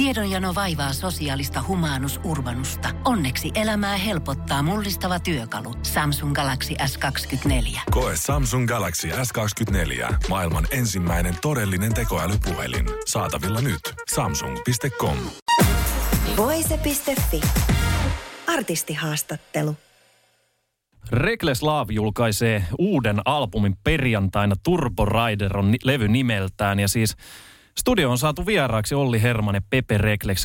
Tiedonjano vaivaa sosiaalista humanus urbanusta. Onneksi elämää helpottaa mullistava työkalu. Samsung Galaxy S24. Koe Samsung Galaxy S24. Maailman ensimmäinen todellinen tekoälypuhelin. Saatavilla nyt. Samsung.com. Voise.fi. Artistihaastattelu. Reckless Love julkaisee uuden albumin perjantaina. Turbo Rider on levy nimeltään ja siis studio on saatu vieraaksi Olli Herman ja Pepe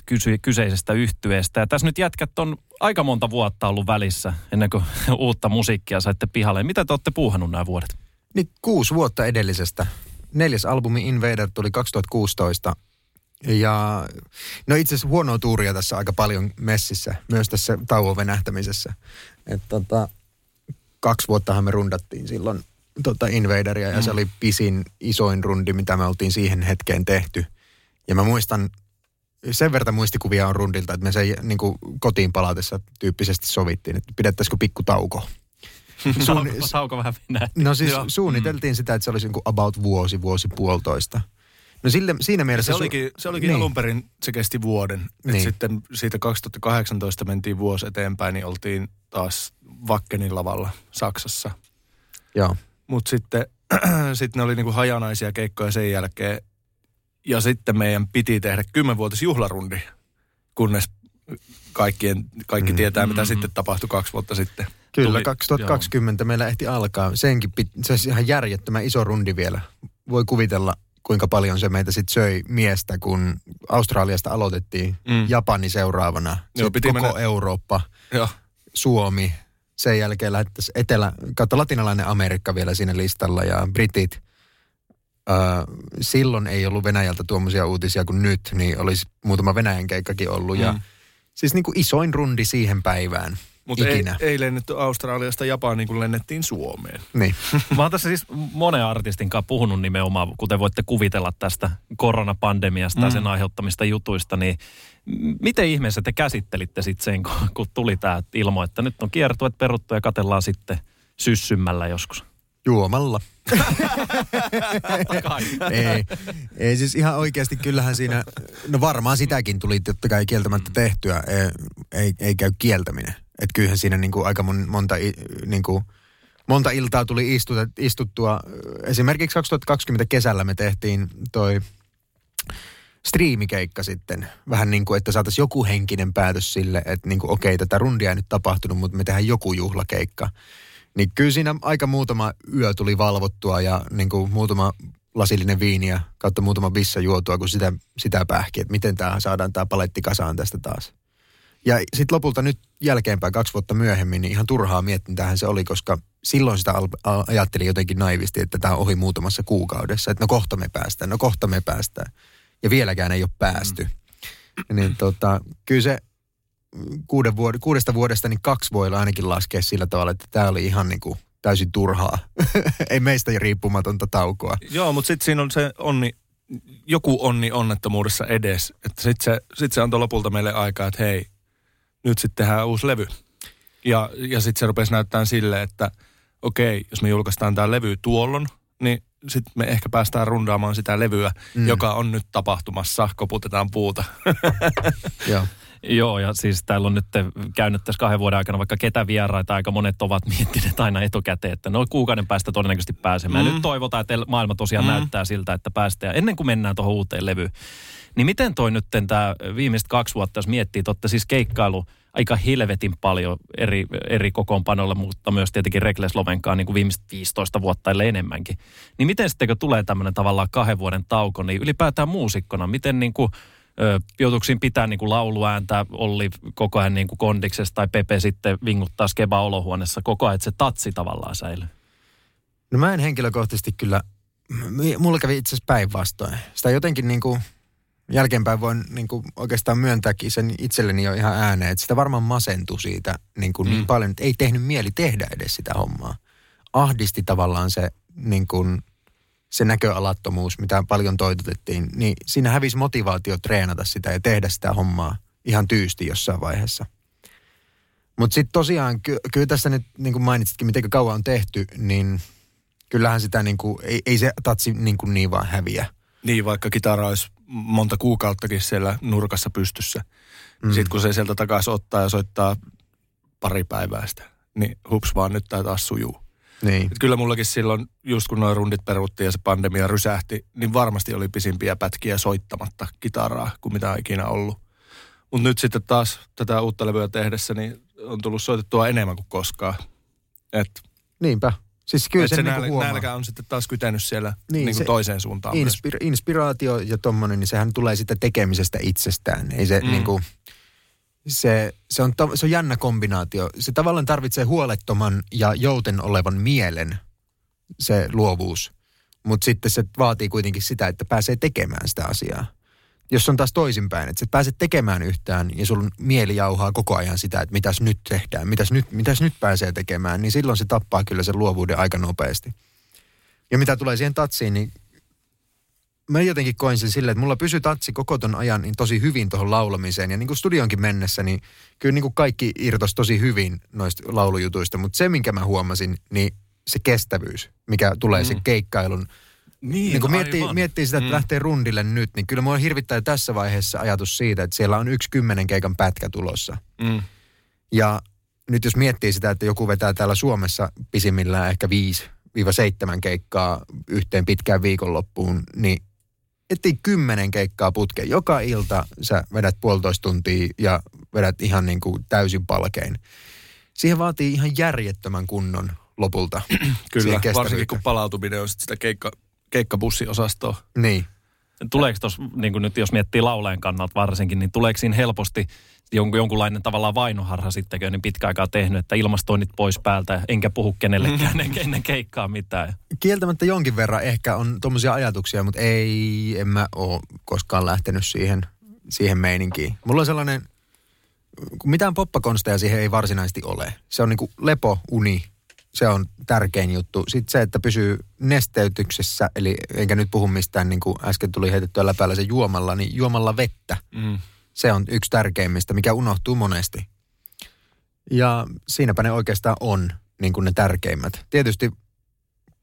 kysy- kyseisestä yhtyeestä. Ja tässä nyt jätkät on aika monta vuotta ollut välissä ennen kuin uutta musiikkia saitte pihalle. Mitä te olette puuhannut nämä vuodet? Niin kuusi vuotta edellisestä. Neljäs albumi Invader tuli 2016. Ja no itse asiassa huonoa tuuria tässä aika paljon messissä, myös tässä tauon venähtämisessä. Et tota, kaksi vuottahan me rundattiin silloin tota Invaderia ja mm. se oli pisin, isoin rundi, mitä me oltiin siihen hetkeen tehty. Ja mä muistan, sen verran muistikuvia on rundilta, että me se niin kuin kotiin palatessa tyyppisesti sovittiin, että pidettäisikö pikku tauko. Sauko, sauko vähän venähti. No siis suunniteltiin sitä, että se olisi niin kuin about vuosi, vuosi puolitoista. No sille, siinä mielessä... Se olikin, se olikin niin. alun perin, se kesti vuoden. Niin. Niin. sitten siitä 2018 mentiin vuosi eteenpäin, niin oltiin taas Vakkenin lavalla Saksassa. Joo. Mutta sitten sit ne oli niinku hajanaisia keikkoja sen jälkeen. Ja sitten meidän piti tehdä kymmenvuotis juhlarundi, kunnes kaikkien, kaikki mm. tietää, mitä sitten tapahtui kaksi vuotta sitten. Kyllä, Tuli- 2020 joo. meillä ehti alkaa. Senkin pit, se olisi ihan järjettömän iso rundi vielä. Voi kuvitella, kuinka paljon se meitä sitten söi miestä, kun Australiasta aloitettiin. Mm. Mm. Japani seuraavana. Joo, Joo, piti koko mennä- Eurooppa, Joo. Suomi. Sen jälkeen lähettäisiin Etelä, kautta latinalainen Amerikka vielä siinä listalla ja Britit. Öö, silloin ei ollut Venäjältä tuommoisia uutisia kuin nyt, niin olisi muutama Venäjän keikkakin ollut. Mm. Ja siis niin kuin isoin rundi siihen päivään Mutta ei, ei lennetty Australiasta Japaniin, kun lennettiin Suomeen. Niin. Mä oon tässä siis monen artistin kanssa puhunut nimenomaan, kuten voitte kuvitella tästä koronapandemiasta mm. ja sen aiheuttamista jutuista, niin miten ihmeessä te käsittelitte sitten sen, kun, kun tuli tämä ilmo, että nyt on kiertueet peruttu ja katellaan sitten syssymmällä joskus? Juomalla. Ei, ei siis ihan oikeasti kyllähän siinä, no varmaan sitäkin tuli totta kai kieltämättä tehtyä, ei, ei, ei käy kieltäminen. Että kyllähän siinä niin kuin aika mon, monta, niin kuin, monta iltaa tuli istuta, istuttua. Esimerkiksi 2020 kesällä me tehtiin toi striimikeikka sitten. Vähän niin kuin, että saataisiin joku henkinen päätös sille, että niin kuin, okei, tätä rundia ei nyt tapahtunut, mutta me tehdään joku juhlakeikka. Niin kyllä siinä aika muutama yö tuli valvottua ja niin kuin muutama lasillinen viiniä kautta muutama bissa juotua, kun sitä, sitä pähki, että miten tämä saadaan tämä paletti kasaan tästä taas. Ja sitten lopulta nyt jälkeenpäin, kaksi vuotta myöhemmin, niin ihan turhaa miettintäähän se oli, koska silloin sitä al- ajattelin jotenkin naivisti, että tämä on ohi muutamassa kuukaudessa, että no kohta me päästään, no kohta me päästään. Ja vieläkään ei ole päästy. Mm. Niin tota, kyllä se kuuden vuod- kuudesta vuodesta niin kaksi voi ainakin laskea sillä tavalla, että tämä oli ihan niin kuin täysin turhaa. ei meistä riippumatonta taukoa. Joo, mutta sitten siinä on se onni, joku onni onnettomuudessa edes. Että sitten se, sit se antoi lopulta meille aikaa, että hei, nyt sitten tehdään uusi levy. Ja, ja sitten se rupesi näyttämään sille, että okei, jos me julkaistaan tämä levy tuollon, niin sitten me ehkä päästään rundaamaan sitä levyä, mm. joka on nyt tapahtumassa, koputetaan puuta. Joo. Joo, ja siis täällä on nyt käynyt tässä kahden vuoden aikana vaikka ketä vieraita, aika monet ovat miettineet aina etukäteen, että no kuukauden päästä todennäköisesti pääsemään. Mm. Nyt toivotaan, että maailma tosiaan Mm. näyttää siltä, että päästään. Ja ennen kuin mennään tuohon uuteen levyyn, niin miten toi nyt tämä viimeiset kaksi vuotta, jos miettii, että olette siis keikkailu aika helvetin paljon eri, eri kokoonpanolla, mutta myös tietenkin Reckless Lovenkaan niin kuin viimeiset 15 vuotta ellei enemmänkin. Niin miten sitten, kun tulee tämmöinen tavallaan kahden vuoden tauko, niin ylipäätään muusikkona, miten niin kuin, siinä pitää niin kuin lauluääntä, Olli koko ajan niin kuin kondiksessa tai Pepe sitten vinguttaa skeba olohuoneessa koko ajan, että se tatsi tavallaan säilyy? No mä en henkilökohtaisesti kyllä, mulla kävi itse asiassa päinvastoin. Sitä jotenkin niin kuin jälkeenpäin voin niin kuin oikeastaan myöntääkin sen itselleni jo ihan ääneen, että sitä varmaan masentui siitä niin, kuin mm. niin paljon, että ei tehnyt mieli tehdä edes sitä hommaa. Ahdisti tavallaan se niin kuin, se näköalattomuus, mitä paljon toitotettiin, niin siinä hävisi motivaatio treenata sitä ja tehdä sitä hommaa ihan tyysti jossain vaiheessa. Mutta sitten tosiaan, ky- kyllä tässä nyt, niin kuin mainitsitkin, miten kauan on tehty, niin kyllähän sitä niin kuin, ei, ei se tatsi niin, kuin niin vaan häviä. niin, vaikka kitara olisi monta kuukauttakin siellä nurkassa pystyssä. Mm. Sitten kun se sieltä takaisin ottaa ja soittaa pari päivää sitä, niin hups vaan nyt tää taas sujuu. Niin. Et kyllä mullakin silloin, just kun noin rundit peruttiin ja se pandemia rysähti, niin varmasti oli pisimpiä pätkiä soittamatta kitaraa kuin mitä on ikinä ollut. Mutta nyt sitten taas tätä uutta levyä tehdessä, niin on tullut soitettua enemmän kuin koskaan. Et, Niinpä. Siis kyllä se, se niinku nälkä, huomaa. nälkä on sitten taas kytänyt siellä Niin, niin, niin se- toiseen suuntaan myös. Inspira- inspiraatio ja tommonen, niin sehän tulee sitä tekemisestä itsestään. Ei se Mm. mm. niinku, se, se, on, to- se on jännä kombinaatio. Se tavallaan tarvitsee huolettoman ja jouten olevan mielen, se luovuus. Mutta sitten se vaatii kuitenkin sitä, että pääsee tekemään sitä asiaa. Jos on taas toisinpäin, että sä et pääse tekemään yhtään ja sun mieli jauhaa koko ajan sitä, että mitäs nyt tehdään, mitäs nyt, mitäs nyt pääsee tekemään, niin silloin se tappaa kyllä sen luovuuden aika nopeasti. Ja mitä tulee siihen tatsiin, niin mä jotenkin koin sen silleen, että mulla pysyi tatsi koko ton ajan niin tosi hyvin tuohon laulamiseen. Ja niin kuin studionkin mennessä, niin kyllä niin kuin kaikki irtos tosi hyvin noista laulujutuista. Mutta se, minkä mä huomasin, niin se kestävyys, mikä tulee mm. sen keikkailun. Niin, Niin kun miettii, aivan. miettii sitä, että Mm. lähtee rundille nyt, niin kyllä mulla hirvittää tässä vaiheessa ajatus siitä, että siellä on yksi kymmenen keikan pätkä tulossa. Mm. Ja nyt jos miettii sitä, että joku vetää täällä Suomessa pisimmillään ehkä 5-7 keikkaa yhteen pitkään viikonloppuun, niin etsii kymmenen keikkaa putkeen. Joka ilta sä vedät puolitoista tuntia ja vedät ihan niin kuin täysin palkein. Siihen vaatii ihan järjettömän kunnon lopulta. Kyllä, varsinkin kun palautuminen on sit sitä keikka, keikkabussiosastoo. Niin. Tuleeko tuossa, niin kuin nyt jos miettii laulajan kannalta varsinkin, niin tuleeko siinä helposti jonkun, jonkunlainen tavallaan vainoharha sittenkö niin pitkä aikaa tehnyt, että ilmastoinnit pois päältä, enkä puhu kenellekään ennen, ennen keikkaa mitään. Kieltämättä jonkin verran ehkä on tuommoisia ajatuksia, mutta ei, en mä ole koskaan lähtenyt siihen, siihen meininkiin. Mulla on sellainen, kun mitään poppakonsteja siihen ei varsinaisesti ole. Se on niinku lepo, uni, se on tärkein juttu. Sitten se, että pysyy nesteytyksessä, eli enkä nyt puhu mistään, niin kuin äsken tuli heitettyä läpällä se juomalla, niin juomalla vettä. Mm. Se on yksi tärkeimmistä, mikä unohtuu monesti. Ja siinäpä ne oikeastaan on niin kuin ne tärkeimmät. Tietysti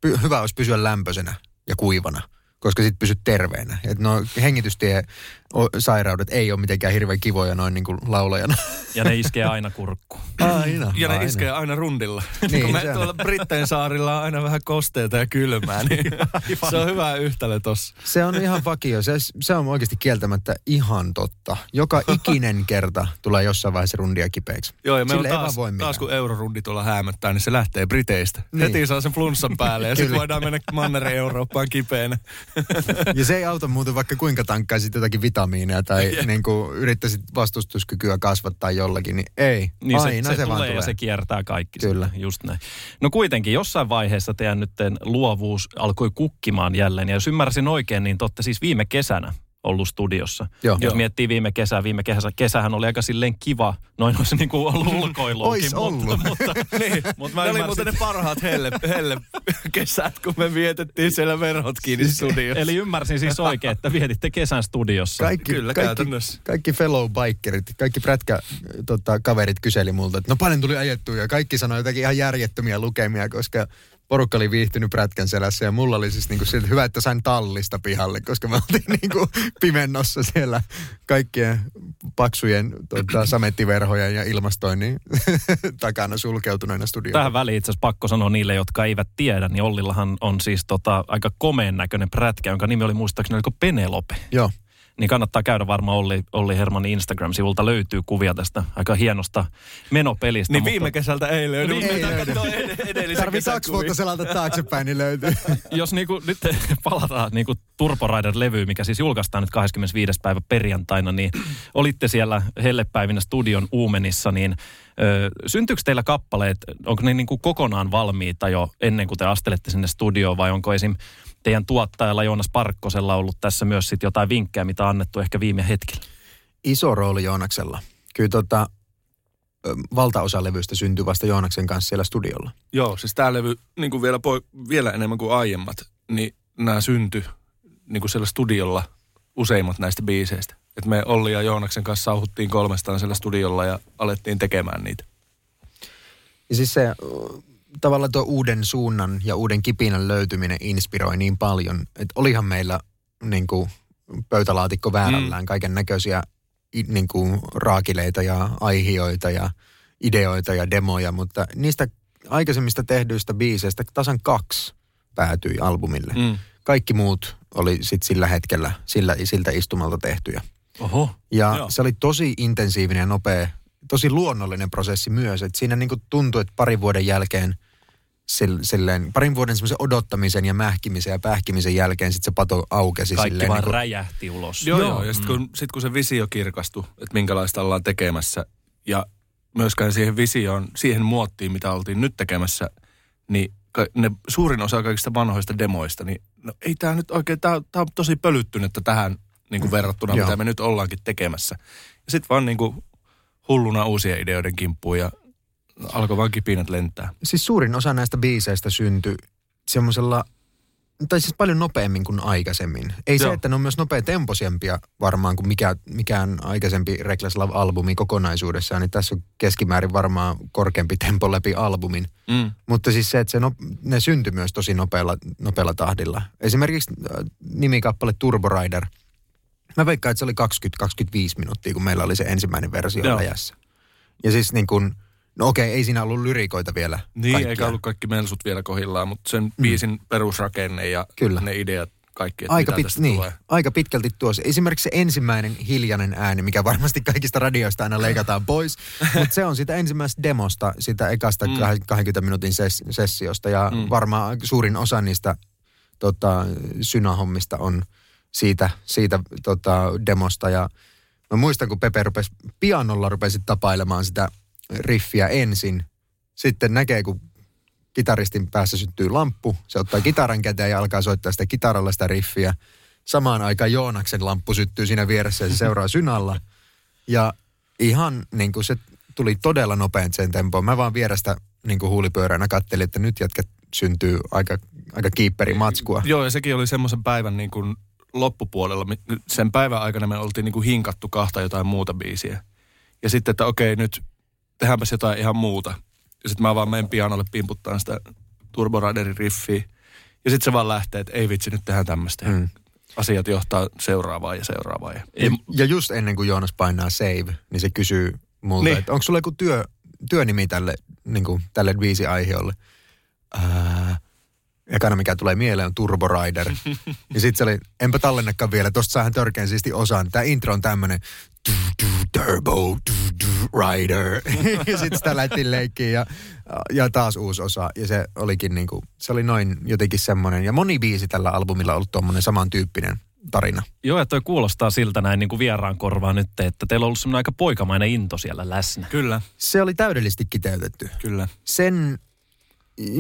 py- hyvä olisi pysyä lämpöisenä ja kuivana, koska sitten pysyt terveenä. Et no hengitystie-sairaudet ei ole mitenkään hirveän kivoja noin niin kuin laulajana. Ja ne iskee aina kurkkuun. Aina. Ja ne aina. iskee aina rundilla. Niin, kun me se on. tuolla Brittein saarilla on aina vähän kosteita ja kylmää, niin se on hyvä yhtälö tossa. Se on ihan vakio. Se, se on oikeasti kieltämättä ihan totta. Joka ikinen kerta tulee jossain vaiheessa rundia kipeäksi. Joo, ja me on Sille ei taas, vaan voi taas kun eurorundi tuolla häämöttää, niin se lähtee Briteistä. Niin. Niin. Heti saa sen flunssan päälle ja sitten voidaan mennä Mannereen Eurooppaan kipeänä. Ja se ei auta muuten vaikka kuinka tankkaisit jotakin vitamiineja tai niin kuin yrittäisit vastustuskykyä kasvattaa jollakin, niin ei. Niin Aina se, se, se, vaan tulee tulee. ja se kiertää kaikki. Kyllä. sitten, Just näin. No kuitenkin jossain vaiheessa teidän nyt luovuus alkoi kukkimaan jälleen. Ja jos ymmärsin oikein, niin te olette siis viime kesänä ollut studiossa. Joo. Jos Joo. miettii viime kesää, viime kesä, kesähän oli aika silleen kiva. Noin olisi niin kuin ollut ulkoiluakin. Ois mutta, ollut. Mutta, niin. mutta mä ne oli muuten ne parhaat helle, helle kesät, kun me vietettiin siellä verhot kiinni studiossa. Eli ymmärsin siis oikein, että vietitte kesän studiossa. Kaikki, Kyllä, kaikki, käytännössä. kaikki fellow bikerit, kaikki prätkä tota, kaverit kyseli multa, että no paljon tuli ajettua ja kaikki sanoi jotakin ihan järjettömiä lukemia, koska porukka oli viihtynyt prätkän selässä ja mulla oli siis niinku siltä hyvä, että sain tallista pihalle, koska me oltiin niinku pimennossa siellä kaikkien paksujen tota, samettiverhojen ja ilmastoinnin takana sulkeutuneena studioon. Tähän väliin itse asiassa pakko sanoa niille, jotka eivät tiedä, niin Ollillahan on siis tota, aika komeen näköinen prätkä, jonka nimi oli muistaakseni oliko Penelope. Joo. Niin kannattaa käydä varmaan Olli, Olli Hermanin Instagram-sivulta löytyy kuvia tästä aika hienosta menopelistä. Niin mutta viime kesältä ei löydy. Niin, mutta ei löydy. ed- Tarvii kaksi vuotta selata taaksepäin, niin löytyy. Jos niinku, nyt palataan niinku Turbo Rider-levyyn, mikä siis julkaistaan nyt 25. päivä perjantaina, niin olitte siellä hellepäivinä studion Uumenissa, niin ö, syntyykö teillä kappaleet, onko ne niinku kokonaan valmiita jo ennen kuin te astelette sinne studioon vai onko esim. Teidän tuottajalla Joonas Parkkosella ollut tässä myös sit jotain vinkkejä, mitä on annettu ehkä viime hetkellä? Iso rooli Joonaksella. Kyllä tota, valtaosa levystä syntyy vasta Joonaksen kanssa siellä studiolla. Joo, siis tämä levy niin kuin vielä, poi- vielä enemmän kuin aiemmat, niin nämä synty niin kuin siellä studiolla useimmat näistä biiseistä. Et me Olli ja Joonaksen kanssa sauhuttiin kolmestaan siellä studiolla ja alettiin tekemään niitä. Ja siis se tavallaan tuo uuden suunnan ja uuden kipinän löytyminen inspiroi niin paljon, että olihan meillä niin kuin pöytälaatikko väärällään, mm. kaiken näköisiä niin kuin raakileita ja aihioita ja ideoita ja demoja, mutta niistä aikaisemmista tehdyistä biiseistä tasan kaksi päätyi albumille. Mm. Kaikki muut oli sitten sillä hetkellä, sillä, siltä istumalta tehtyjä. Oho. Ja Joo. se oli tosi intensiivinen ja nopea, tosi luonnollinen prosessi myös. Että siinä niinku tuntui, että parin vuoden jälkeen, silleen, parin vuoden semmoisen odottamisen ja mähkimisen ja pähkimisen jälkeen sitten se pato aukesi. Kaikki silleen, vaan niin kuin, räjähti ulos. Joo, joo. joo. Ja sitten kun, sit kun se visio kirkastui, että minkälaista ollaan tekemässä ja myöskään siihen visioon, siihen muottiin, mitä oltiin nyt tekemässä, niin ne suurin osa kaikista vanhoista demoista, niin no ei tämä nyt oikein, tämä on tosi pölyttynyt tähän niin kuin verrattuna, mitä me nyt ollaankin tekemässä. Ja sitten vaan niin kuin hulluna uusien ideoiden kimppuun ja alkoi vaan kipinät lentää. Siis suurin osa näistä biiseistä syntyi semmoisella tai siis paljon nopeammin kuin aikaisemmin. Ei Joo. se, että ne on myös nopeatempoisempia varmaan kuin mikä, mikään aikaisempi Reckless Love-albumi kokonaisuudessaan, niin tässä on keskimäärin varmaan korkeampi tempo läpi albumin. Mm. Mutta siis se, että se no, ne syntyi myös tosi nopealla, nopealla tahdilla. Esimerkiksi äh, nimikappale Turbo Rider. Mä veikkaan, että se oli 20-25 minuuttia, kun meillä oli se ensimmäinen versio Joo. läjässä. Ja siis niin kuin No okei, ei siinä ollut lyrikoita vielä. Niin, kaikkia. eikä ollut kaikki melsut vielä kohillaan, mutta sen mm. biisin perusrakenne ja Kyllä. ne ideat kaikki, että aika, pit, niin, tulee. aika pitkälti tuossa. Esimerkiksi se ensimmäinen hiljainen ääni, mikä varmasti kaikista radioista aina leikataan pois, mutta se on sitä ensimmäisestä demosta, sitä ekasta mm. 20 minuutin ses, sessiosta ja mm. varmaan suurin osa niistä tota, synahommista on siitä, siitä tota, demosta ja mä muistan, kun Pepe rupesi pianolla rupesi tapailemaan sitä riffiä ensin. Sitten näkee, kun kitaristin päässä syttyy lamppu. Se ottaa kitaran käteen ja alkaa soittaa sitä kitaralla sitä riffiä. Samaan aikaan Joonaksen lamppu syttyy siinä vieressä ja se seuraa synalla. Ja ihan niin kuin se tuli todella nopein sen tempoon. Mä vaan vierestä niin kuin huulipyöränä kattelin, että nyt jätkä syntyy aika, aika kiipperi matskua. Joo, ja sekin oli semmoisen päivän niin kuin loppupuolella. Sen päivän aikana me oltiin niin kuin hinkattu kahta jotain muuta biisiä. Ja sitten, että okei, nyt tehdäänpäs jotain ihan muuta. Ja sitten mä vaan menen pianolle pimputtaan sitä Turbo Riderin riffiä. Ja sitten se vaan lähtee, että ei vitsi, nyt tehdään tämmöistä. Mm. Asiat johtaa seuraavaan ja seuraavaan. Ja, ja, ja just ennen kuin Joonas painaa save, niin se kysyy multa, niin. että onko sulla joku työ, työnimi tälle, niin kuin, tälle viisi aiheolle? Ekana mikä tulee mieleen on Turbo Rider. ja sitten se oli, enpä tallennakaan vielä, tosta saahan törkeän siisti osaan. Tämä intro on tämmönen Turbo Rider. ja sitten sitä lähtiin leikkiin ja, ja taas uusi osa. Ja se olikin niinku, se oli noin jotenkin semmoinen. Ja moni biisi tällä albumilla on ollut tuommoinen samantyyppinen tarina. Joo, ja toi kuulostaa siltä näin niin kuin vieraan korvaa nyt, että teillä on ollut semmoinen aika poikamainen into siellä läsnä. Kyllä. Se oli täydellisesti kiteytetty. Kyllä. Sen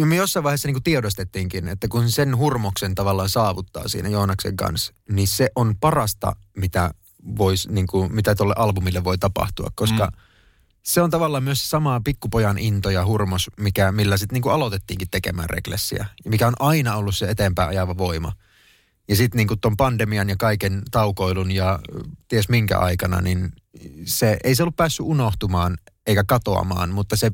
me jossain vaiheessa niin kuin tiedostettiinkin, että kun sen hurmoksen tavallaan saavuttaa siinä Joonaksen kanssa, niin se on parasta, mitä, vois, niin kuin, mitä tuolle albumille voi tapahtua, koska mm. se on tavallaan myös sama pikkupojan into ja hurmos, mikä, millä sitten niin aloitettiinkin tekemään reglessiä, ja mikä on aina ollut se eteenpäin ajava voima. Ja sitten niin tuon pandemian ja kaiken taukoilun ja ties minkä aikana, niin se ei se ollut päässyt unohtumaan eikä katoamaan, mutta se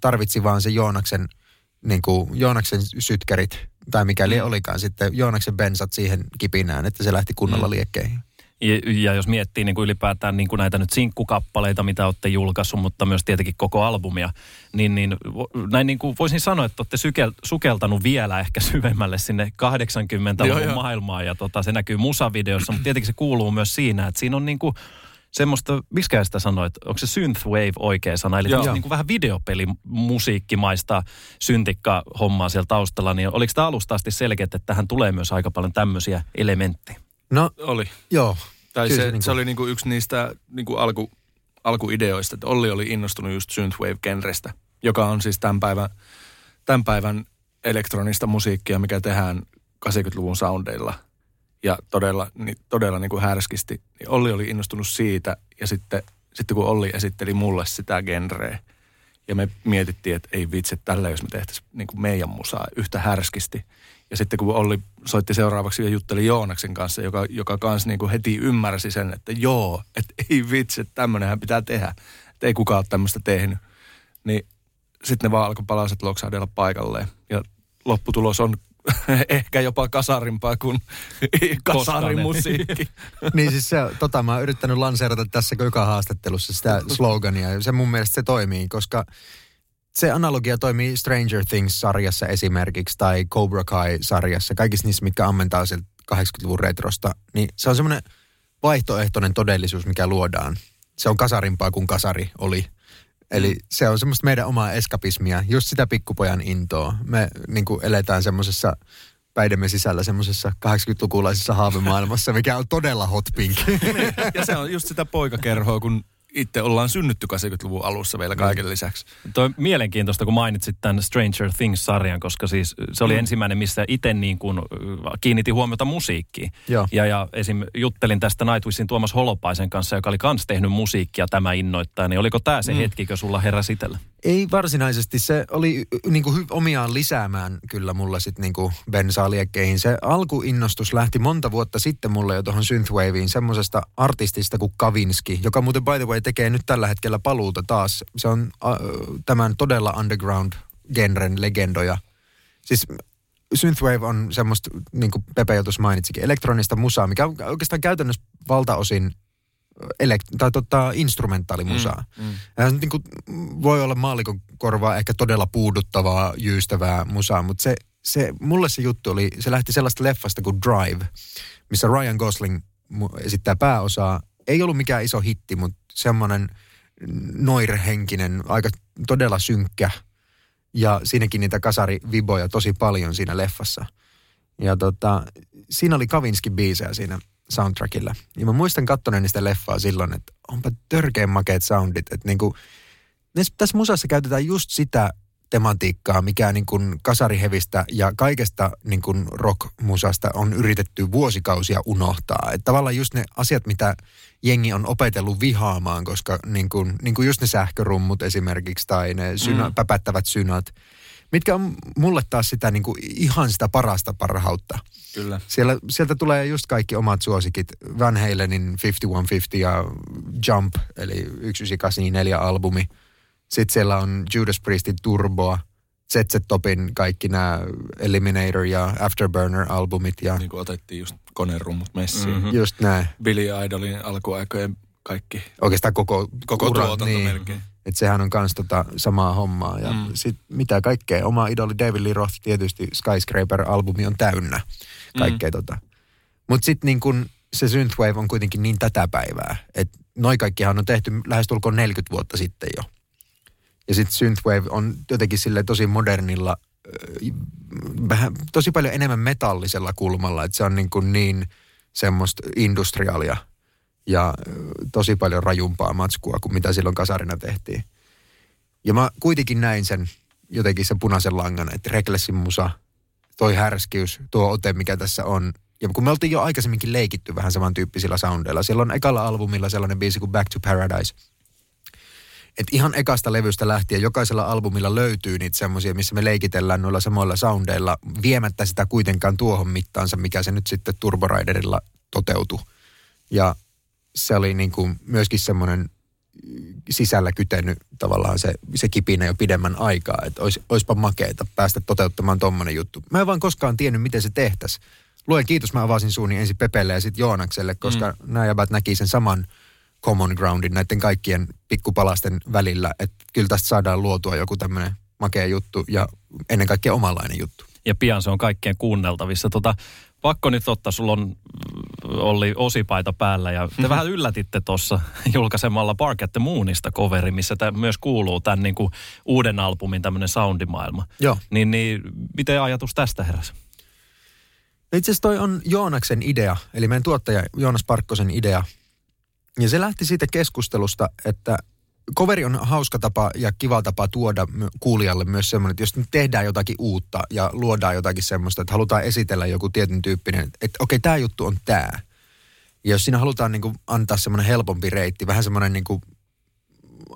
tarvitsi vaan se Joonaksen – niin kuin Joonaksen sytkärit tai mikäli mm. olikaan sitten Joonaksen bensat siihen kipinään, että se lähti kunnolla mm. liekkeihin. Ja, ja jos miettii niin kuin ylipäätään niin kuin näitä nyt sinkkukappaleita, mitä olette julkaissut, mutta myös tietenkin koko albumia, niin, niin näin niin kuin voisin sanoa, että olette sykel, sukeltanut vielä ehkä syvemmälle sinne 80-luvun maailmaan ja tota, se näkyy musavideossa, mutta tietenkin se kuuluu myös siinä, että siinä on niin kuin semmoista, miksi sitä sanoit, onko se synthwave oikea sana, eli niin kuin vähän videopelimusiikkimaista syntikka-hommaa siellä taustalla, niin oliko tämä alusta asti selkeä, että tähän tulee myös aika paljon tämmöisiä elementtejä? No, oli. Joo. Tai se, se, niin se oli niin kuin yksi niistä niin kuin alku, alkuideoista, että Olli oli innostunut just synthwave-genrestä, joka on siis tämän päivän, tämän päivän elektronista musiikkia, mikä tehdään 80-luvun soundeilla – ja todella, niin, todella niin kuin härskisti. Niin Olli oli innostunut siitä ja sitten, sitten kun Olli esitteli mulle sitä genreä ja me mietittiin, että ei vitsi, tällä jos me tehtäisiin niin kuin meidän musaa yhtä härskisti. Ja sitten kun Olli soitti seuraavaksi ja jutteli Joonaksen kanssa, joka, joka kanssa niin kuin heti ymmärsi sen, että joo, että ei vitsi, tämmöinenhän pitää tehdä. Että ei kukaan ole tämmöistä tehnyt. Niin sitten ne vaan alkoi palaset loksahdella paikalleen. Ja lopputulos on ehkä jopa kasarimpaa kuin kasarin musiikki. niin siis se, tota mä oon yrittänyt lanseerata tässä joka haastattelussa sitä slogania. Ja se mun mielestä se toimii, koska se analogia toimii Stranger Things-sarjassa esimerkiksi tai Cobra Kai-sarjassa. Kaikissa niissä, mitkä ammentaa sieltä 80-luvun retrosta. Niin se on semmoinen vaihtoehtoinen todellisuus, mikä luodaan. Se on kasarimpaa kuin kasari oli. Eli se on semmoista meidän omaa eskapismia, just sitä pikkupojan intoa. Me niin kuin eletään semmoisessa päidemme sisällä semmoisessa 80-lukulaisessa haavemaailmassa, mikä on todella hot pink. ja se on just sitä poikakerhoa, kun itse ollaan synnytty 80-luvun alussa vielä kaiken mm. lisäksi. Toi mielenkiintoista, kun mainitsit tämän Stranger Things-sarjan, koska siis se oli mm. ensimmäinen, missä itse niin kuin kiinnitin huomiota musiikkiin. Joo. Ja, ja esim. juttelin tästä Nightwishin Tuomas Holopaisen kanssa, joka oli kans tehnyt musiikkia tämä innoittaa. Niin oliko tämä se mm. hetki, kun sulla heräsi itsellä? Ei varsinaisesti. Se oli niin kuin, omiaan lisäämään kyllä mulla sitten niin kuin bensaa liekkeihin. Se alkuinnostus lähti monta vuotta sitten mulle jo tuohon Synthwaveen semmoisesta artistista kuin Kavinski, joka muuten by the way tekee nyt tällä hetkellä paluuta taas. Se on äh, tämän todella underground-genren legendoja. Siis Synthwave on semmoista, niin kuin Pepe jo mainitsikin, elektronista musaa, mikä on oikeastaan käytännössä valtaosin elekt- tai tota, instrumentaalimusaa. Mm, mm. Ja niin kuin, voi olla maalikon korvaa ehkä todella puuduttavaa, jyystävää musaa, mutta se, se, mulle se juttu oli, se lähti sellaista leffasta kuin Drive, missä Ryan Gosling esittää pääosaa. Ei ollut mikään iso hitti, mutta semmoinen noirhenkinen, aika todella synkkä. Ja siinäkin niitä kasariviboja tosi paljon siinä leffassa. Ja tota, siinä oli Kavinski biisejä siinä soundtrackilla. Ja mä muistan kattoneen niistä leffaa silloin, että onpa törkeän makeat soundit. Että niinku, tässä musassa käytetään just sitä tematiikkaa, mikä niin kuin kasarihevistä ja kaikesta niin kuin rock-musasta on yritetty vuosikausia unohtaa. Että tavallaan just ne asiat, mitä jengi on opetellut vihaamaan, koska niin kuin, niin kuin just ne sähkörummut esimerkiksi tai ne syna, mm. päpättävät synat – mitkä on mulle taas sitä niin kuin ihan sitä parasta parhautta. Kyllä. Siellä, sieltä tulee just kaikki omat suosikit. Van Halenin 5150 ja Jump, eli 1984 albumi. Sitten siellä on Judas Priestin Turboa, ZZ Topin kaikki nämä Eliminator ja Afterburner-albumit. Ja... Niin kuin otettiin just konerummut messiin. Mm-hmm. Just näin. Billy Idolin alkuaikojen kaikki. Oikeastaan koko, koko ura, tuotanto niin. melkein. Että sehän on kans tota samaa hommaa. Ja mm. sit mitä kaikkea, oma idoli David Lee Roth tietysti Skyscraper-albumi on täynnä kaikkea mm. tota. Mutta sitten niin kun se Synthwave on kuitenkin niin tätä päivää, että noi kaikkihan on tehty lähestulkoon 40 vuotta sitten jo. Ja sitten Synthwave on jotenkin sille tosi modernilla, vähän, tosi paljon enemmän metallisella kulmalla, että se on niin, kuin niin semmoista industriaalia – ja tosi paljon rajumpaa matskua kuin mitä silloin kasarina tehtiin. Ja mä kuitenkin näin sen jotenkin sen punaisen langan, että Recklessin musa, toi härskyys, tuo ote, mikä tässä on. Ja kun me oltiin jo aikaisemminkin leikitty vähän samantyyppisillä soundeilla. Siellä on ekalla albumilla sellainen biisi kuin Back to Paradise. Et ihan ekasta levystä lähtien jokaisella albumilla löytyy niitä semmoisia, missä me leikitellään noilla samoilla soundeilla, viemättä sitä kuitenkaan tuohon mittaansa, mikä se nyt sitten Turbo Riderilla toteutui. Ja se oli niin kuin myöskin semmoinen sisällä kytenyt tavallaan se, se kipinä jo pidemmän aikaa, että olis, oispa makeeta päästä toteuttamaan tommonen juttu. Mä en vaan koskaan tiennyt, miten se tehtäisiin. Luen kiitos, mä avasin suuni ensin Pepelle ja sitten Joonakselle, koska mm. nämä jäbät näki sen saman common groundin näiden kaikkien pikkupalasten välillä, että kyllä tästä saadaan luotua joku tämmöinen makea juttu ja ennen kaikkea omanlainen juttu. Ja pian se on kaikkien kuunneltavissa. Tota, pakko nyt ottaa, sulla on oli osipaita päällä ja te mm-hmm. vähän yllätitte tuossa julkaisemalla Bark at the Moonista coveri, missä tämä myös kuuluu tämän niin kuin uuden albumin tämmöinen soundimaailma. Joo. Niin, niin miten ajatus tästä heräsi? Itse asiassa toi on Joonaksen idea, eli meidän tuottaja Joonas Parkkosen idea. Ja se lähti siitä keskustelusta, että Coveri on hauska tapa ja kiva tapa tuoda kuulijalle myös semmoinen, että jos nyt tehdään jotakin uutta ja luodaan jotakin semmoista, että halutaan esitellä joku tietyn tyyppinen, että okei, okay, tämä juttu on tämä. Ja jos siinä halutaan niin kuin antaa semmoinen helpompi reitti, vähän semmoinen niin kuin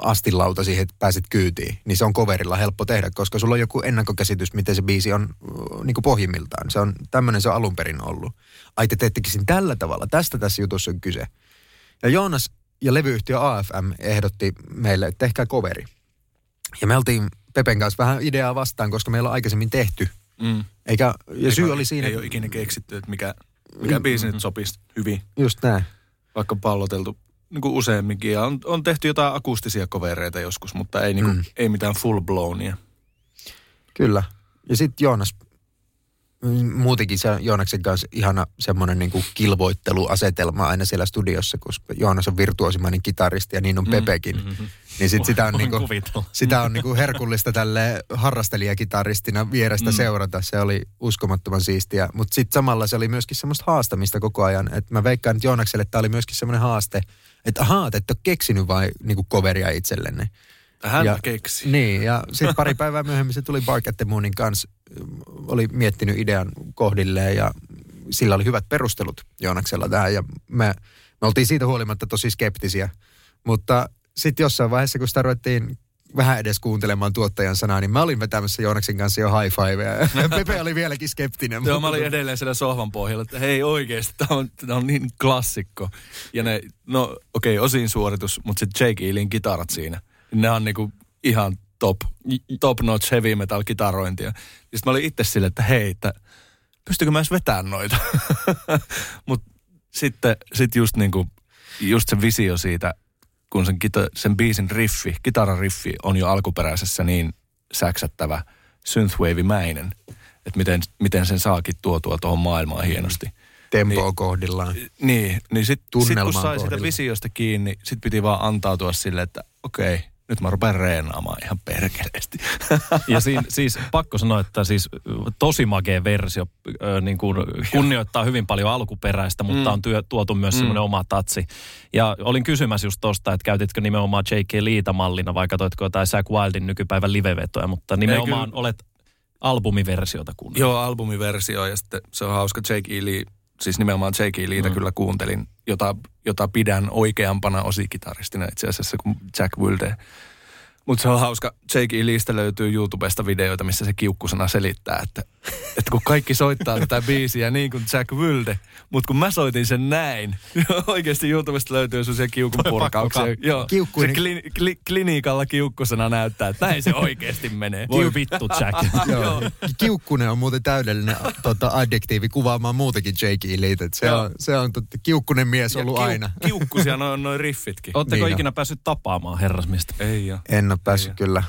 astilauta siihen, että pääset kyytiin, niin se on coverilla helppo tehdä, koska sulla on joku ennakkokäsitys, miten se biisi on niin kuin pohjimmiltaan. Se on, tämmöinen se on alun perin ollut. Ai te teettekin sen tällä tavalla, tästä tässä jutussa on kyse. Ja Joonas ja levyyhtiö AFM ehdotti meille, että tehkää coveri. Ja me oltiin Pepen kanssa vähän ideaa vastaan, koska meillä on aikaisemmin tehty Mm. Eikä, ja syy Ei- oli siinä, Ei ole ikinä keksitty, että mikä, mikä biisi nyt sopisi hyvin, just näin. vaikka palloteltu niin kuin useamminkin. Ja on, on tehty jotain akustisia kovereita joskus, mutta ei, niin kuin, Mm. ei mitään full blownia. Kyllä. Ja sitten Joonas, mm, muutenkin se on Joonaksen kanssa ihana semmoinen niin kilvoitteluasetelma aina siellä studiossa, koska Joonas on virtuosimainen kitaristi ja niin on Pepekin. Mm-hmm. Niin sit sitä on, niinku, sitä on niinku herkullista tälle harrastelijakitaristina vierestä Mm. seurata. Se oli uskomattoman siistiä. Mutta sitten samalla se oli myöskin semmoista haastamista koko ajan. Et mä veikkaan, että Joonakselle tämä oli myöskin semmoinen haaste, että ahaa, te ette ole keksinyt vai niinku coveria itsellenne. Hän ja, keksi. Niin, ja sitten pari päivää myöhemmin se tuli Bark at the Moonin kanssa, oli miettinyt idean kohdilleen ja sillä oli hyvät perustelut Joonaksella tähän ja me, me oltiin siitä huolimatta tosi skeptisiä. Mutta sitten jossain vaiheessa, kun sitä ruvettiin vähän edes kuuntelemaan tuottajan sanaa, niin mä olin vetämässä Joonaksen kanssa jo high five ja Pepe oli vieläkin skeptinen. Joo, mä olin edelleen siellä sohvan pohjalla, että hei oikeesti, tämä on, tää on niin klassikko. Ja ne, no okei, okay, osin suoritus, mutta sitten Jake Ealin kitarat siinä, ne on niinku ihan top, top notch heavy metal kitarointia. Sitten mä olin itse silleen, että hei, että pystykö mä edes vetämään noita? mutta sitten sit just niinku, just se visio siitä, kun sen, kita, sen biisin riffi, kitarariffi on jo alkuperäisessä niin säksättävä synthwave-mäinen, että miten, miten sen saakin tuotua tuohon maailmaan hienosti. Tempoa Niin. kohdillaan. Niin, niin sitten sit kun sai kohdilla. sitä visiosta kiinni, sit piti vaan antautua sille, että okei, nyt mä rupean reenaamaan ihan perkeleesti. Ja siinä, siis pakko sanoa, että siis tosi makea versio ö, niin kuin kunnioittaa hyvin paljon alkuperäistä, mutta Mm. on työ, tuotu myös Mm. semmoinen oma tatsi. Ja olin kysymässä just tosta, että käytitkö nimenomaan J.K. Liita-mallina vai katsoitko jotain Zack Wildin nykypäivän livevetoja, mutta nimenomaan kyllä. olet albumiversiota kuunnellut. Joo, albumiversio ja sitten se on hauska Jake Ely, siis nimenomaan Jake Elytä mm. kyllä kuuntelin, jota, jota pidän oikeampana osikitaristina itse asiassa kuin Jack Wilde. Mutta se on hauska, Jake Elystä löytyy YouTubesta videoita, missä se kiukkusana selittää, että, että kun kaikki soittaa tätä biisiä niin kuin Jack Wilde, mutta kun mä soitin sen näin, oikeasti YouTubesta löytyy sellaisia kiukun purkauksia. Joo, se kli, kli, klinikalla kiukkusena näyttää, että näin se oikeasti menee. Voi vittu, Jack. Joo. Kiukkunen on muuten täydellinen tota, adjektiivi kuvaamaan muutenkin Jake Elite. Se on, se on totta, kiukkunen mies Ja ollut kiu- aina. Kiukkusia noin noi riffitkin. Oletteko Niin ikinä päässyt tapaamaan herrasmiestä? Ei joo. En ole päässyt Ei. kyllä.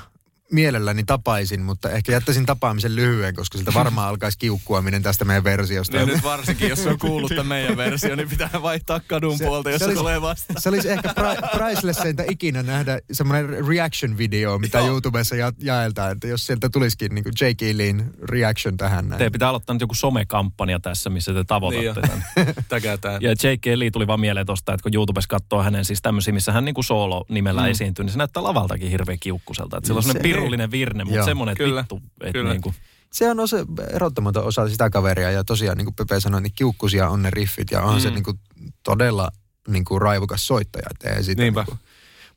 Mielelläni tapaisin, mutta ehkä jättäisin tapaamisen lyhyen, koska siltä varmaan alkaisi kiukkuaminen tästä meidän versiosta. No nyt varsinkin, jos on kuullut tämän meidän versio, niin pitää vaihtaa kadun Se- puolta, jos se se, olisi- tulee vastaan. Se olisi ehkä pri- pricelessinta ikinä nähdä semmoinen reaction-video, mitä Joo. YouTubessa ja- jaeltaan, että jos sieltä tulisikin niin kuin Jake Elin reaction tähän näin. Teidän pitää aloittaa nyt joku somekampanja tässä, missä te tavoitatte Niin tämän. Täkätään. Ja Jake Lee tuli vaan mieleen tosta, että kun YouTubessa katsoo hänen siis tämmöisiä, missä hän niinku soolo-nimellä mm. esiintyy, niin se näyttää lavaltakin hirveän kiukkuselta. Että sillä on Se- pirullinen virne, mutta Joo. semmoinen, että Kyllä, vittu, että kyllä. niinku, Se on osa, erottamaton osa sitä kaveria ja tosiaan niin kuin Pepe sanoi, niin kiukkusia on ne riffit ja on mm. se niin kuin todella niin kuin raivokas soittaja. ei sitä Niinpä. Niin kuin.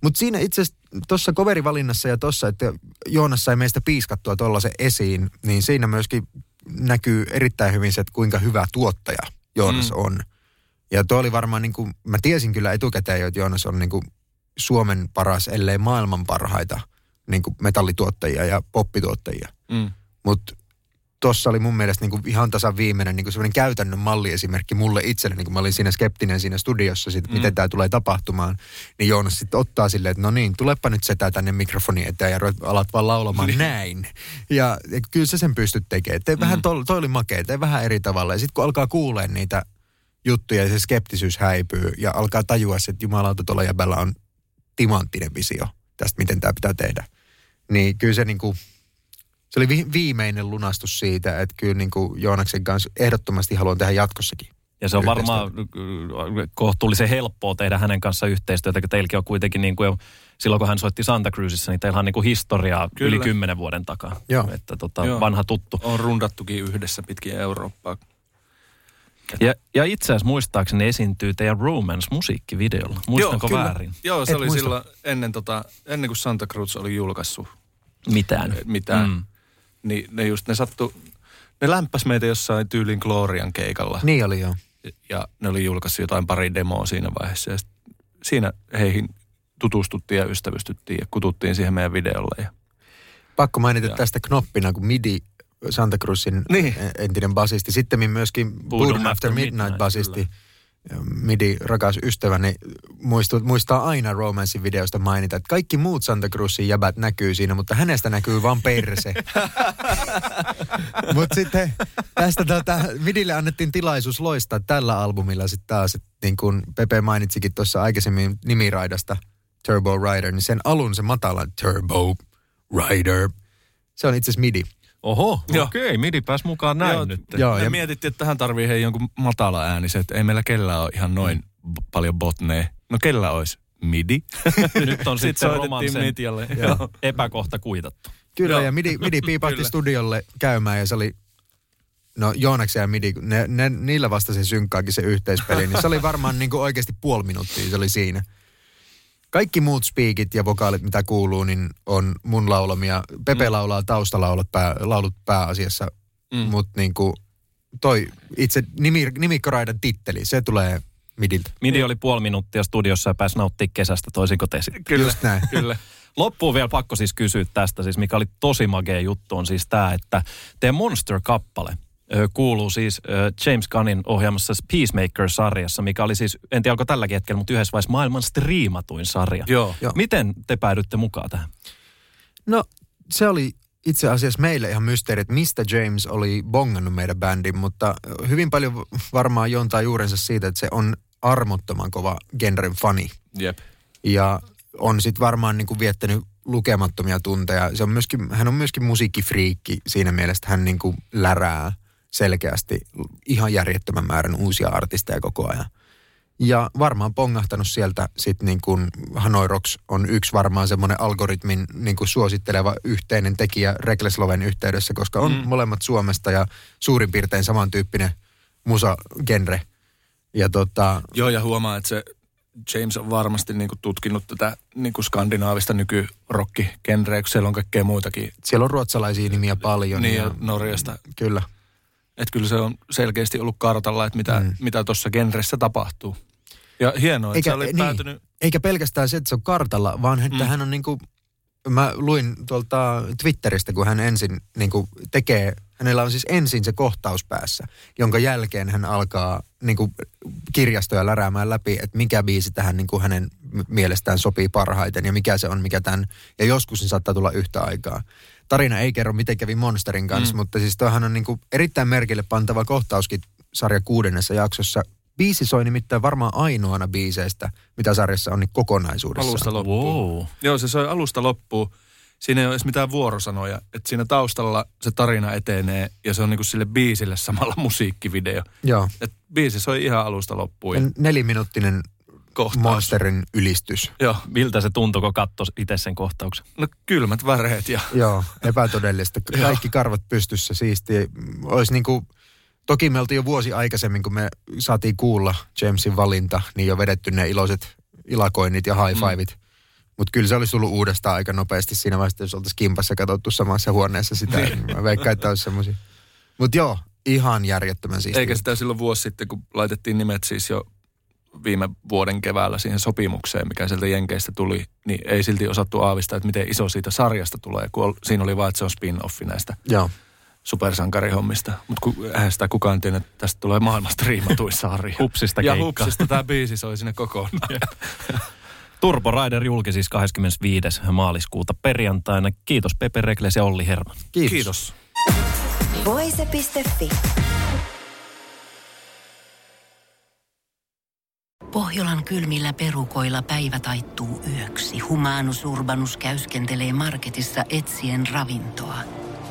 Mutta siinä itse asiassa tuossa coverivalinnassa ja tuossa, että Joonas sai meistä piiskattua tuollaisen esiin, niin siinä myöskin näkyy erittäin hyvin se, että kuinka hyvä tuottaja Joonas mm. on. Ja tuo oli varmaan, niin kuin, mä tiesin kyllä etukäteen jo, että Joonas on niin kuin Suomen paras, ellei maailman parhaita niin kuin metallituottajia ja poppituottajia. Mm. Mutta tuossa oli mun mielestä niinku ihan tasan viimeinen niinku semmoinen käytännön malliesimerkki mulle itselle, niin kun mä olin siinä skeptinen siinä studiossa, sit, mm. miten tämä tulee tapahtumaan. Niin Joonas sitten ottaa silleen, että no niin, tulepa nyt setä tänne mikrofoni eteen ja alat vaan laulamaan Niin. näin. Ja, ja kyllä sä sen pystyt tekemään. Tee mm. vähän, toi, toi oli makea, tee vähän eri tavalla. Ja sitten kun alkaa kuulee niitä juttuja ja se skeptisyys häipyy ja alkaa tajua se, että jumalauta tuolla jäbällä on timanttinen visio tästä, miten tämä pitää tehdä. Niin kyllä se niinku, se oli vi- viimeinen lunastus siitä, että kyllä niin kuin Joonaksen kanssa ehdottomasti haluan tehdä jatkossakin. ja se on varmaan kohtuullisen helppoa tehdä hänen kanssa yhteistyötä, kun teilläkin on kuitenkin niin kuin jo, silloin kun hän soitti Santa Cruzissa, niin teillä on niin kuin historiaa Kyllä. yli kymmenen vuoden takaa. Joo. Että tota, Joo. vanha tuttu. On rundattukin yhdessä pitkin Eurooppaa. Ja, ja itse asiassa muistaakseni esiintyy teidän Romance-musiikkivideolla. Muistanko kyllä. väärin? Joo, se Et oli muista. silloin ennen, tota, ennen kuin Santa Cruz oli julkaissut Mitään. eh, mitään. Mm. Niin ne just, ne sattu, ne lämpäs meitä jossain tyylin Glorian keikalla. Niin oli joo. Ja ne oli julkaissut jotain pari demoa siinä vaiheessa. Ja sit siinä heihin tutustuttiin ja ystävystyttiin ja kututtiin siihen meidän videolle. Ja Pakko mainita Joo. tästä knoppina, kun MIDI Santa Cruzin Niin. entinen basisti. Sitten myöskin Boodum After Midnight basisti. Midi, rakas ystäväni, muistu, muistaa aina romanssin videosta mainita, että kaikki muut Santa Cruzin jäbät näkyy siinä, mutta hänestä näkyy vaan perse. mutta sitten tästä tota, Midille annettiin tilaisuus loistaa tällä albumilla sitten taas, että niin kuin Pepe mainitsikin tuossa aikaisemmin nimiraidasta Turbo Rider, niin sen alun se matala Turbo Rider, se on itse asiassa Midi. Oho, Joo. okei, midi pääsi mukaan näin Joo, nyt. Joo, Me ja- mietittiin, että tähän tarvii hei jonkun matala ääni, se, että ei meillä kellään ole ihan noin b- paljon botneja. No kellä olisi? Midi. Nyt on Sitten romansen Midjalle. Joo. Epäkohta kuitattu. Kyllä, Joo. ja Midi, Midi piipahti Kyllä. studiolle käymään ja se oli, no Joonaksen ja Midi, ne, ne, niillä vasta se synkkaakin se yhteispeli, niin se oli varmaan niin kuin oikeasti puoli minuuttia, se oli siinä. Kaikki muut speakit ja vokaalit, mitä kuuluu, niin on mun laulamia. Pepe Mm. laulaa taustalaulut pää, laulut pääasiassa, Mm. mutta niin kuin toi itse nimi, nimikkoraidan titteli, se tulee Midiltä. Midi oli puoli minuuttia studiossa ja pääsi nauttimaan kesästä, toisinko te sitten? Kyllä, Just näin. kyllä. Loppuun vielä pakko siis kysyä tästä, siis mikä oli tosi magea juttu, on siis tämä, että teidän Monster-kappale kuuluu siis James Gunnin ohjaamassa Peacemaker-sarjassa, mikä oli siis, en tiedä onko tälläkin hetkellä, mutta yhdessä vaiheessa maailman striimatuin sarja. Joo. Joo. Miten te päädytte mukaan tähän? No se oli itse asiassa meille ihan mysteeri, että mistä James oli bongannut meidän bändin, mutta hyvin paljon varmaan juontaa juurensa siitä, että se on armottoman kova genren fani. Jep. Ja on sitten varmaan niin kuin viettänyt lukemattomia tunteja. Se on myöskin, hän on myöskin musiikkifriikki siinä mielessä, että hän niin kuin lärää selkeästi ihan järjettömän määrän uusia artisteja koko ajan. Ja varmaan pongahtanut sieltä sitten niin kuin Hanoi Rocks on yksi varmaan semmoinen algoritmin niin kuin suositteleva yhteinen tekijä Reckless-loven yhteydessä, koska on mm. molemmat Suomesta ja suurin piirtein samantyyppinen musa-genre. Ja tota, Joo, ja huomaa, että se James on varmasti niinku tutkinut tätä niinku skandinaavista nykyrokkigenreä, kun siellä on kaikkea muitakin. siellä on ruotsalaisia nimiä paljon. Niin, ja Norjasta. Kyllä. Että kyllä se on selkeästi ollut kartalla, että mitä, Mm. mitä tuossa genressä tapahtuu. Ja hienoa, että Eikä- se oli niin. päätynyt... Eikä pelkästään se, että se on kartalla, vaan että Mm. hän on niinku, mä luin tuolta Twitteristä, kun hän ensin niinku tekee, hänellä on siis ensin se kohtaus päässä, jonka jälkeen hän alkaa niinku kirjastoja läräämään läpi, että mikä biisi tähän niinku hänen m- mielestään sopii parhaiten ja mikä se on, mikä tämän, ja joskus se saattaa tulla yhtä aikaa. Tarina ei kerro, miten kävi Monsterin kanssa, mm. Mutta siis toihan on niinku erittäin merkille pantava kohtauskin sarja kuudennessa jaksossa. Biisi soi nimittäin varmaan ainoana biiseistä, mitä sarjassa on niin kokonaisuudessa. Alusta loppuun. Wow. Joo, se soi alusta loppuun. Siinä ei ole edes mitään vuorosanoja. Että siinä taustalla se tarina etenee ja se on niinku sille biisille samalla musiikkivideo. Joo. Et biisi soi ihan alusta loppuun. Ja neliminuuttinen kohtaus. Monsterin ylistys. Joo, Miltä se tuntui, kun katsoi itse sen kohtauksen? no kylmät väreet ja Joo, epätodellista. Kaikki karvat pystyssä, siisti. Olisi niin kuin, toki me oltiin jo vuosi aikaisemmin, kun me saatiin kuulla Jamesin valinta, niin jo vedetty ne iloiset ilakoinnit ja high fiveit. Mm. Mutta kyllä se olisi tullut uudestaan aika nopeasti siinä vaiheessa, jos oltaisiin kimpassa katsottu samassa huoneessa sitä. Niin. Mä veikkaan, että olisi semmoisia. Mutta joo, ihan järjettömän siistiä. eikä sitä silloin vuosi sitten, kun laitettiin nimet siis jo viime vuoden keväällä siihen sopimukseen, mikä sieltä Jenkeistä tuli, niin ei silti osattu aavistaa, että miten iso siitä sarjasta tulee, kun siinä oli vaan, että se on spin-offi näistä Joo. supersankarihommista. Mutta eihän sitä kukaan tiennyt, että tästä tulee maailmasta riimatuin sarja. Hupsista ja keikka. hupsista tämä biisi soi sinne kokonaan. Turbo Rider julki siis 25. maaliskuuta perjantaina. Kiitos Pepe Rekles ja Olli Herman. Kiitos. Kiitos. Voise.fi. Pohjolan kylmillä perukoilla päivä taittuu yöksi. Humanus Urbanus käyskentelee marketissa etsien ravintoa.